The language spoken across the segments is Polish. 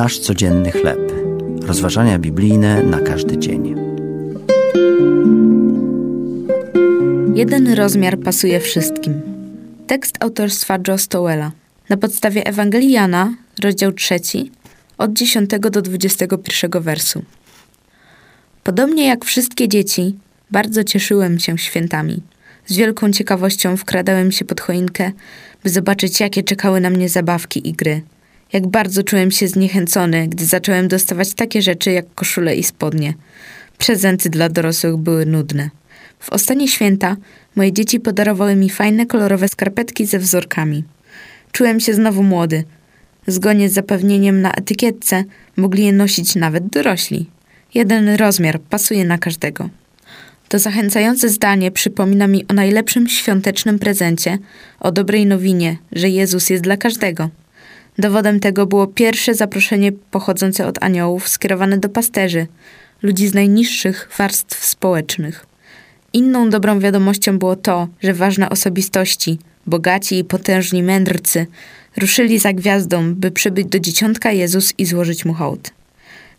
Nasz codzienny chleb. Rozważania biblijne na każdy dzień. Jeden rozmiar pasuje wszystkim. Tekst autorstwa Joe Stowella. Na podstawie Ewangelii Jana, rozdział 3, od 10 do 21 wersu. Podobnie jak wszystkie dzieci, bardzo cieszyłem się świętami. Z wielką ciekawością wkradałem się pod choinkę, by zobaczyć, jakie czekały na mnie zabawki i gry. Jak bardzo czułem się zniechęcony, gdy zacząłem dostawać takie rzeczy jak koszule i spodnie. Prezenty dla dorosłych były nudne. W ostatnie święta moje dzieci podarowały mi fajne, kolorowe skarpetki ze wzorkami. Czułem się znowu młody. Zgodnie z zapewnieniem na etykietce mogli je nosić nawet dorośli. Jeden rozmiar pasuje na każdego. To zachęcające zdanie przypomina mi o najlepszym świątecznym prezencie, o dobrej nowinie, że Jezus jest dla każdego. Dowodem tego było pierwsze zaproszenie pochodzące od aniołów skierowane do pasterzy, ludzi z najniższych warstw społecznych. Inną dobrą wiadomością było to, że ważne osobistości, bogaci i potężni mędrcy, ruszyli za gwiazdą, by przybyć do dzieciątka Jezus i złożyć mu hołd.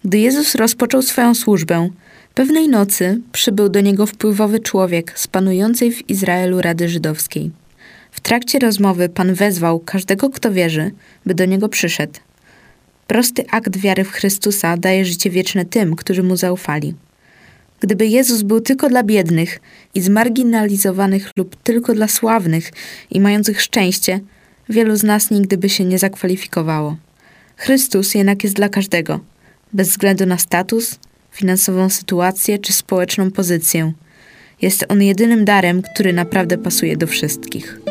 Gdy Jezus rozpoczął swoją służbę, pewnej nocy przybył do niego wpływowy człowiek z panującej w Izraelu Rady Żydowskiej. W trakcie rozmowy Pan wezwał każdego, kto wierzy, by do niego przyszedł. Prosty akt wiary w Chrystusa daje życie wieczne tym, którzy mu zaufali. Gdyby Jezus był tylko dla biednych i zmarginalizowanych lub tylko dla sławnych i mających szczęście, wielu z nas nigdy by się nie zakwalifikowało. Chrystus jednak jest dla każdego, bez względu na status, finansową sytuację czy społeczną pozycję. Jest on jedynym darem, który naprawdę pasuje do wszystkich.